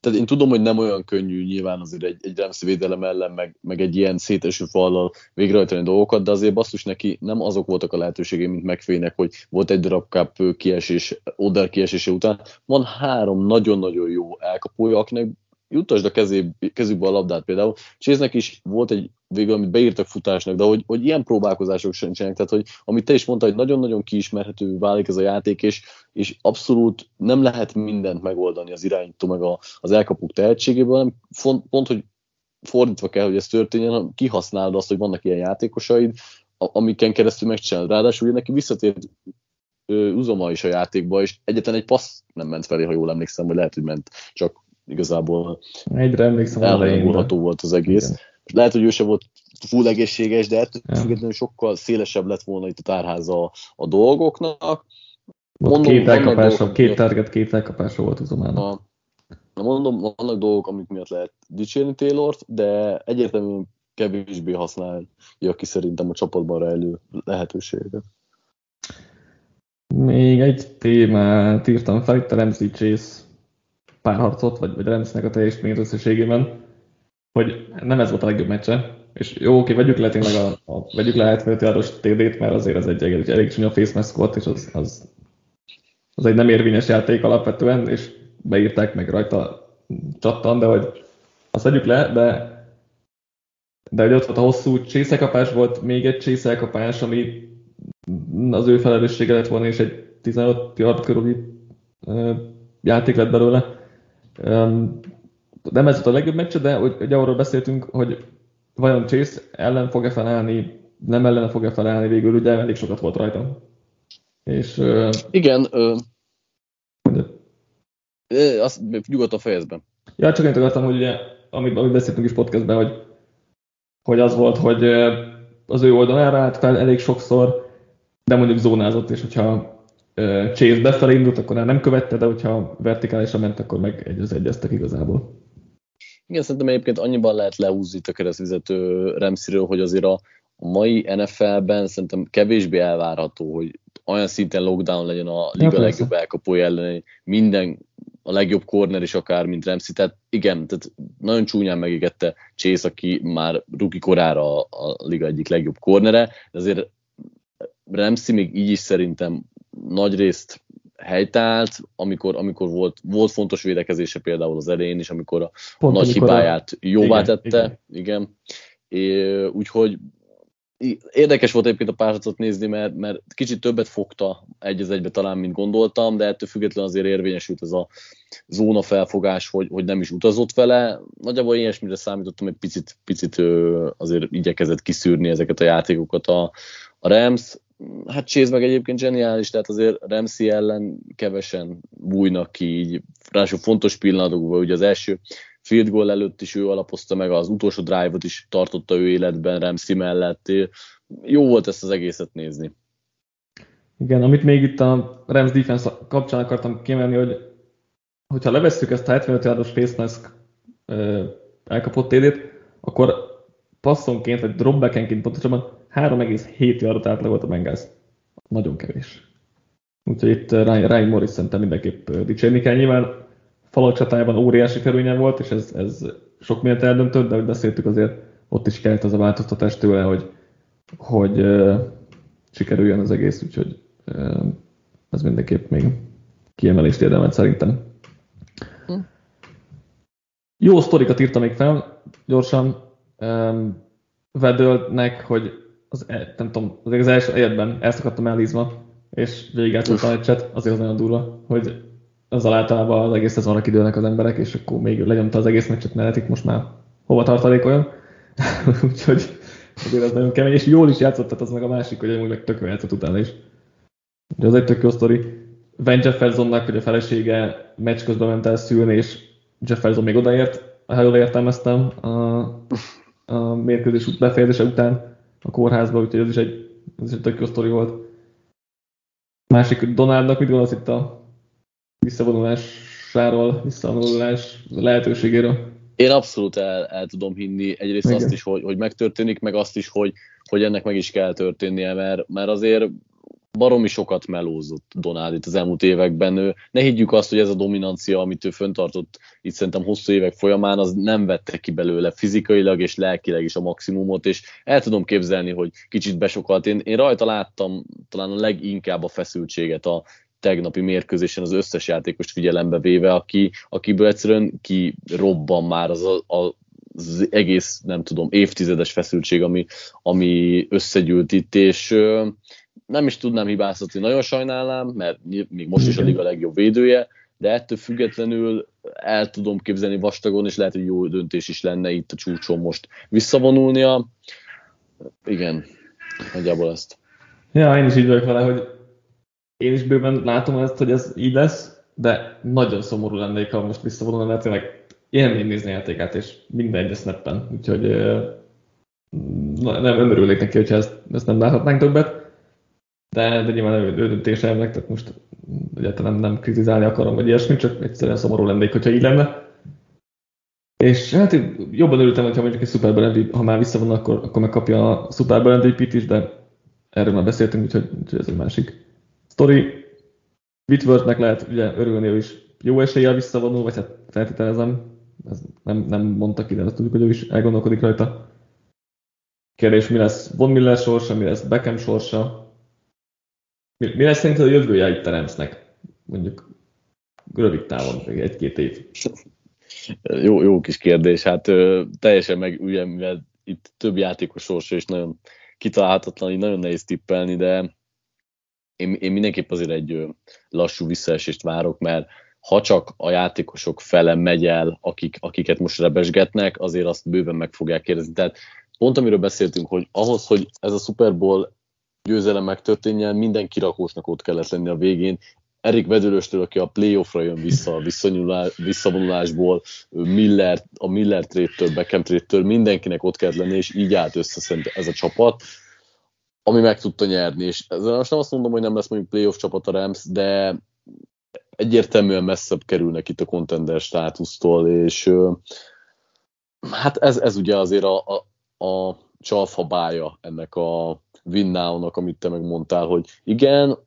tehát én tudom, hogy nem olyan könnyű nyilván azért egy, egy Ramsey védelem ellen, meg, meg egy ilyen széteső fallal végrehajtani dolgokat, de azért basszus neki nem azok voltak a lehetőségei, mint megfének, hogy volt egy darab cup kiesés, Oder kiesése után. Van három nagyon-nagyon jó elkapója, akinek jutasd a kezé, kezükbe a labdát például. Cséznek is volt egy végül, amit beírtak futásnak, de hogy, hogy ilyen próbálkozások sincsenek, tehát hogy amit te is mondtad, hogy nagyon-nagyon kiismerhető válik ez a játék, és, és abszolút nem lehet mindent megoldani az irányító meg a, az elkapuk tehetségéből, hanem font, pont, hogy fordítva kell, hogy ez történjen, hanem kihasználod azt, hogy vannak ilyen játékosaid, amiken keresztül megcsinálod. Ráadásul neki visszatért Uzoma is a játékba, és egyetlen egy passz nem ment felé, ha jól emlékszem, vagy lehet, hogy ment, csak igazából Egyre emlékszem elhanyagolható volt az egész. Igen. Lehet, hogy ő sem volt full egészséges, de ettől ja. függetlenül sokkal szélesebb lett volna itt a tárháza a, dolgoknak. Mondom, két elkapása, két target, két elkapása volt Uzomának. Na mondom, vannak dolgok, amik miatt lehet dicsérni Taylort, de egyértelműen kevésbé használja ki szerintem a csapatban rejlő lehetőséget. Még egy témát írtam fel, itt a Ramsey Chase párharcot, vagy, vagy Ramsey-nek a teljesítmény összességében, hogy nem ez volt a legjobb meccse, és jó, oké, vegyük le tényleg a, a vegyük le 75 yardos TD-t, mert azért az egy, egy elég csúnya face mask volt, és az, az, az egy nem érvényes játék alapvetően, és beírták meg rajta csattan, de hogy azt vegyük le, de de hogy ott volt a hosszú csészekapás, volt még egy csészekapás, ami az ő felelőssége lett volna, és egy 15 yard körüli játék lett belőle. Nem ez volt a legjobb meccse, de hogy, hogy arról beszéltünk, hogy vajon Chase ellen fog-e felállni, nem ellen fog-e felállni végül, ugye elég sokat volt rajta. És, Igen, ö, ö, azt nyugodtan fejezben. Ja, csak én akartam, hogy ugye, amit, amit beszéltünk is podcastben, hogy, hogy az volt, hogy az ő oldalára állt fel elég sokszor, de mondjuk zónázott, és hogyha Chase befelé indult, akkor nem követte, de hogyha vertikálisan ment, akkor meg egy az egyeztek igazából. Igen, szerintem egyébként annyiban lehet leúzni a keresztvizető Remsziről, hogy azért a, mai NFL-ben szerintem kevésbé elvárható, hogy olyan szinten lockdown legyen a liga ja, legjobb elkapója ellen, minden a legjobb corner is akár, mint Remszi. Tehát igen, tehát nagyon csúnyán megégette Chase, aki már ruki korára a, a liga egyik legjobb cornere, de azért Remszi még így is szerintem nagy részt helytált, amikor, amikor volt, volt fontos védekezése például az elején is, amikor a Pont nagy hibáját a... jóvá igen, tette. Igen. igen. úgyhogy érdekes volt egyébként a párharcot nézni, mert, mert kicsit többet fogta egy az egybe talán, mint gondoltam, de ettől függetlenül azért érvényesült ez a zóna felfogás, hogy, hogy nem is utazott vele. Nagyjából ilyesmire számítottam, egy picit, picit azért igyekezett kiszűrni ezeket a játékokat a, a Rams hát Chase meg egyébként zseniális, tehát azért Ramsey ellen kevesen bújnak ki így, ráadásul fontos pillanatokban, ugye az első field goal előtt is ő alapozta meg, az utolsó drive-ot is tartotta ő életben Ramsey mellett. Jó volt ezt az egészet nézni. Igen, amit még itt a Rams defense kapcsán akartam kiemelni, hogy hogyha levesszük ezt a 75 yardos face elkapott TD-t, akkor passzonként, vagy dropbackenként pontosabban 3,7 yardot átlagolt a Bengals. Nagyon kevés. Úgyhogy itt uh, Ryan Morris szerintem mindenképp uh, dicsérni kell. Nyilván falak csatájában óriási felőnye volt, és ez, ez sok mindent eldöntött, de hogy beszéltük azért, ott is kellett az a változtatás tőle, hogy, hogy uh, sikerüljön az egész, úgyhogy uh, ez mindenképp még kiemelést érdemelt szerintem. Hm. Jó sztorikat írtam még fel, gyorsan. Um, Vedölnek, hogy az, e- nem tudom, azért az első egyetben elszakadtam elízva, és végigjátszottam egy cset, azért az nagyon durva, hogy azzal általában az egész szezonra kidőlnek az emberek, és akkor még lenyomta az egész meccset mellettik most már hova tartalékoljon. Úgyhogy azért az nagyon kemény, és jól is játszott, tehát az meg a másik, hogy amúgy meg tökre játszott utána is. De az egy tök jó sztori. Van Jeffersonnak, hogy a felesége meccs közben ment el szülni, és Jefferson még odaért, ha jól értelmeztem, a, a mérkőzés befejezése után, a kórházba, úgyhogy ez is egy, ez is egy tök jó sztori volt. Másik, Donaldnak mit gondolsz itt a visszavonulásáról, visszavonulás lehetőségéről? Én abszolút el, el tudom hinni egyrészt Igen. azt is, hogy, hogy megtörténik, meg azt is, hogy, hogy ennek meg is kell történnie, mert, mert azért baromi sokat melózott Donald itt az elmúlt években. Ne higgyük azt, hogy ez a dominancia, amit ő föntartott itt szerintem hosszú évek folyamán, az nem vette ki belőle fizikailag és lelkileg is a maximumot, és el tudom képzelni, hogy kicsit besokalt. Én, én rajta láttam talán a leginkább a feszültséget a tegnapi mérkőzésen az összes játékost figyelembe véve, aki, akiből egyszerűen kirobban már az a, a az egész, nem tudom, évtizedes feszültség, ami, ami összegyűlt itt, és nem is tudnám hibáztatni, nagyon sajnálnám, mert még most is a liga legjobb védője, de ettől függetlenül el tudom képzelni vastagon, és lehet, hogy jó döntés is lenne itt a csúcson most visszavonulnia. Igen, nagyjából ezt. Ja, én is így vagyok vele, hogy én is bőven látom ezt, hogy ez így lesz, de nagyon szomorú lennék, ha most visszavonulna, mert tényleg élmény nézni a játékát, és minden egyes snappen, úgyhogy nem, nem örülnék neki, hogyha ezt, ezt nem láthatnánk többet, de, de nyilván ő, ő döntése ennek, tehát most egyáltalán nem, kritizálni akarom, vagy ilyesmi, csak egyszerűen szomorú lennék, hogyha így lenne. És hát jobban örültem, hogyha mondjuk egy Super Bowl ha már visszavon, akkor, akkor megkapja a Super Bowl MVP-t is, de erről már beszéltünk, úgyhogy, úgyhogy ez egy másik sztori. Whitworthnek lehet ugye örülni, ő is jó eséllyel visszavonul, vagy hát feltételezem, ez nem, nem mondta ki, de azt tudjuk, hogy ő is elgondolkodik rajta. Kérdés, mi lesz Von Miller sorsa, mi lesz Beckham sorsa, mi, mi lesz szerinted a jövője itt teremsznek? Mondjuk rövid távon, egy-két év. Jó, jó kis kérdés. Hát ö, teljesen meg, ugye, mivel itt több játékos sorsa is nagyon kitalálhatatlan, így nagyon nehéz tippelni, de én, én mindenképp azért egy lassú visszaesést várok, mert ha csak a játékosok fele megy el, akik, akiket most rebesgetnek, azért azt bőven meg fogják kérdezni. Tehát pont amiről beszéltünk, hogy ahhoz, hogy ez a Super Bowl győzelem megtörténjen, minden kirakósnak ott kellett lenni a végén. Erik Vedülöstől, aki a playoffra jön vissza a visszavonulásból, Miller, a Miller trade-től, Beckham trade-től, mindenkinek ott kellett lenni, és így állt össze ez a csapat, ami meg tudta nyerni. És ezzel most nem azt mondom, hogy nem lesz mondjuk playoff csapat a Rams, de egyértelműen messzebb kerülnek itt a contender státusztól, és hát ez, ez ugye azért a, a, a csalfabája ennek a win now-nak, amit te megmondtál, hogy igen,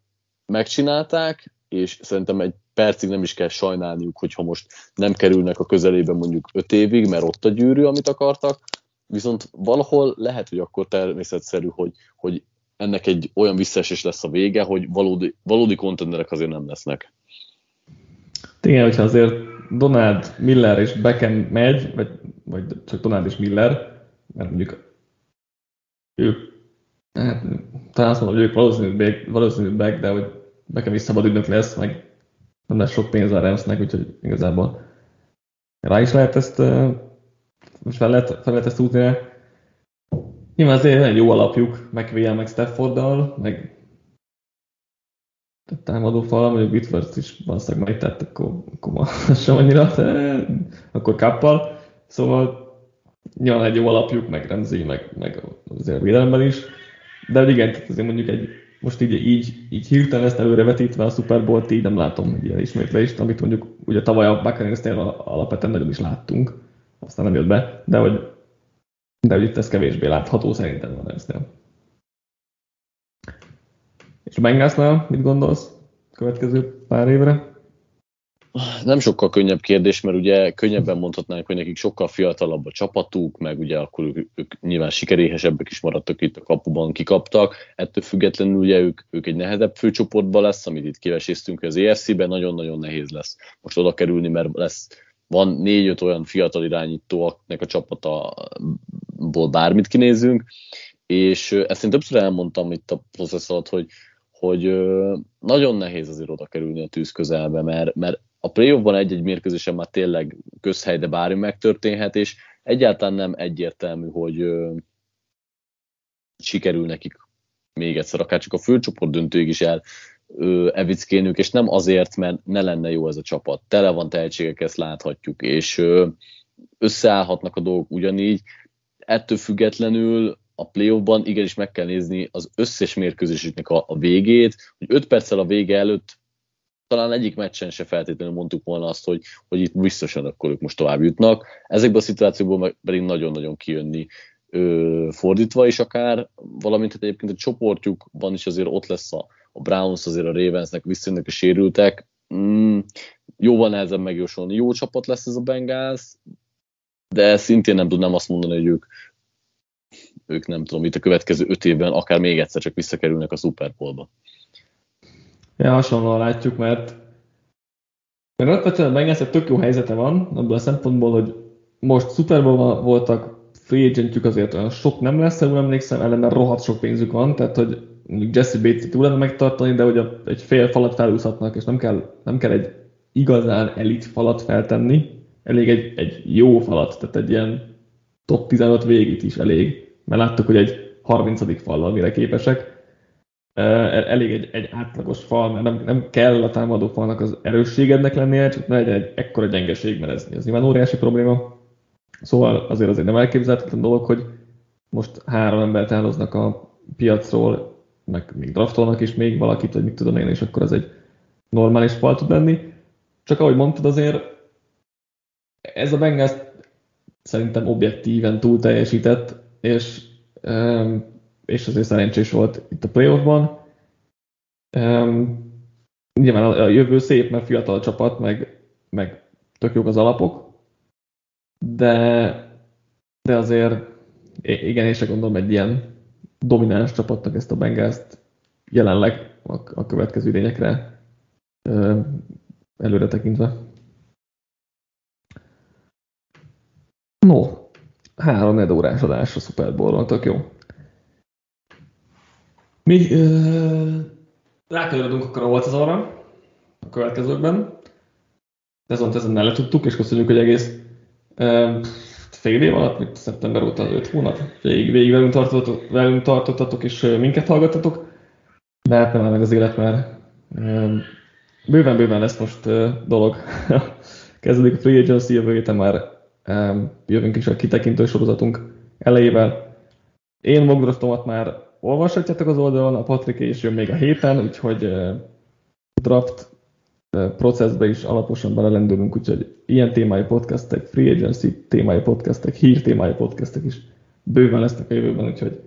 megcsinálták, és szerintem egy percig nem is kell sajnálniuk, hogyha most nem kerülnek a közelébe mondjuk öt évig, mert ott a gyűrű, amit akartak, viszont valahol lehet, hogy akkor természetszerű, hogy, hogy ennek egy olyan visszaesés lesz a vége, hogy valódi, valódi kontenderek azért nem lesznek. Igen, hogyha azért Donald, Miller és Beckham megy, vagy, vagy csak Donald és Miller, mert mondjuk ők hát, talán azt mondom, hogy ők valószínűleg, valószínűleg de hogy nekem is szabad ügynök lesz, meg nem lesz sok pénz a Ramsnek, úgyhogy igazából rá is lehet ezt, most fel lehet, fel lehet ezt útni Nyilván azért egy jó alapjuk, McVay-el, meg Stafforddal, meg támadó fal, mondjuk Whitworth is valószínűleg majd tett, akkor, akkor sem annyira, de akkor kappal. Szóval nyilván egy jó alapjuk, meg Remzi, meg, meg azért védelemben is. De igen, tehát azért mondjuk egy, most így, így, így hirtelen ezt előrevetítve a Super Bowl-t így nem látom egy ilyen ismétlést, amit mondjuk ugye tavaly a Buccaneers-nél alapvetően nagyon is láttunk, aztán nem jött be, de hogy, de hogy itt ez kevésbé látható szerintem a Ramsnél. És a Bengalsnál mit gondolsz következő pár évre? Nem sokkal könnyebb kérdés, mert ugye könnyebben mondhatnánk, hogy nekik sokkal fiatalabb a csapatuk, meg ugye akkor ők, ők nyilván sikeréhesebbek is maradtak itt a kapuban, kikaptak. Ettől függetlenül ugye ők, ők egy nehezebb főcsoportban lesz, amit itt kiveséztünk, az EFC-ben nagyon-nagyon nehéz lesz most oda kerülni, mert lesz van négy-öt olyan fiatal irányító, akinek a csapataból bármit kinézünk, és ezt én többször elmondtam itt a processz alatt, hogy, hogy nagyon nehéz azért oda kerülni a tűz közelbe, mert, mert a playoffban egy-egy mérkőzésen már tényleg közhely, de bármi megtörténhet, és egyáltalán nem egyértelmű, hogy ö, sikerül nekik még egyszer, akár csak a főcsoport döntőig is el evickénünk, és nem azért, mert ne lenne jó ez a csapat. Tele van tehetségek, ezt láthatjuk, és ö, összeállhatnak a dolgok ugyanígy. Ettől függetlenül a playoffban igenis meg kell nézni az összes mérkőzésüknek a, a végét, hogy 5 perccel a vége előtt talán egyik meccsen se feltétlenül mondtuk volna azt, hogy, hogy itt biztosan akkor ők most tovább jutnak. Ezekben a szituációkból pedig nagyon-nagyon kijönni ö, fordítva is akár, valamint hát egyébként a csoportjukban is azért ott lesz a, a Browns, azért a Ravensnek visszajönnek a sérültek. Mm, jóval nehezebb megjósolni. Jó csapat lesz ez a Bengals, de szintén nem tudnám azt mondani, hogy ők, ők nem tudom, itt a következő öt évben akár még egyszer csak visszakerülnek a Super Bowl-ba. Ja, hasonlóan látjuk, mert mert alapvetően Bengals egy tök jó helyzete van, abból a szempontból, hogy most Super voltak, free agentjük azért olyan sok nem lesz, úgy emlékszem, ellenben rohadt sok pénzük van, tehát hogy mondjuk Jesse Bates-et túl megtartani, de hogy egy fél falat felúszhatnak, és nem kell, nem kell egy igazán elit falat feltenni, elég egy, egy jó falat, tehát egy ilyen top 15 végét is elég, mert láttuk, hogy egy 30. fallal mire képesek. Elég egy, egy átlagos fal, mert nem, nem kell a támadó falnak az erősségednek lennie, csak ne legyen egy ekkora gyengeség, mert ez, ez nyilván óriási probléma. Szóval azért azért nem elképzelhetetlen dolog, hogy most három embert elhoznak a piacról, meg még draftolnak is még valakit, vagy mit tudom én, és akkor ez egy normális fal tud lenni. Csak ahogy mondtad, azért ez a Bengals szerintem objektíven túl teljesített, és, és azért szerencsés volt itt a playoffban. Nyilván a jövő szép, mert fiatal a csapat, meg, meg tök jók az alapok, de, de azért igen, én sem gondolom egy ilyen domináns csapatnak ezt a bengals jelenleg a, a következő idényekre előre tekintve. No, három órás adás a Super Bowl-ról, tök jó. Mi ö, rákanyarodunk akkor a Holcazalra a következőkben. Ezont ezen le tudtuk, és köszönjük, hogy egész fél év alatt, mint szeptember óta, öt hónap, végig, végig velünk, tartottatok, velünk tartottatok, és minket hallgattatok. De hát nem meg az élet, mert bőven-bőven lesz most dolog. Kezdődik a Free Agency, jövő héten már jövünk is a kitekintő sorozatunk elejével. Én Mogdraftomat már olvashatjátok az oldalon, a Patrik és jön még a héten, úgyhogy draft processbe is alaposan belelendülünk, úgyhogy ilyen témájú podcastek, free agency témájú podcastek, hír témájú podcastek is bőven lesznek a jövőben, úgyhogy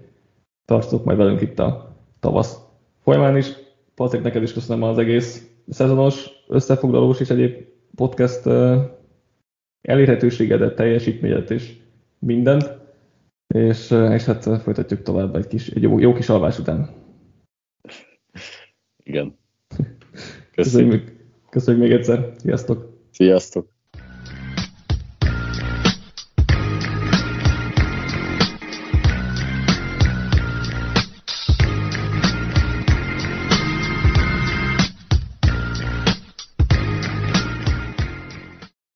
tartsatok majd velünk itt a tavasz folyamán is. Patrik, neked is köszönöm az egész szezonos, összefoglalós és egyéb podcast elérhetőségedet, teljesítményedet és mindent, és, és hát folytatjuk tovább egy, kis, egy jó, jó kis alvás után. Igen. Köszönjük. Köszönjük még egyszer. Sziasztok! Sziasztok!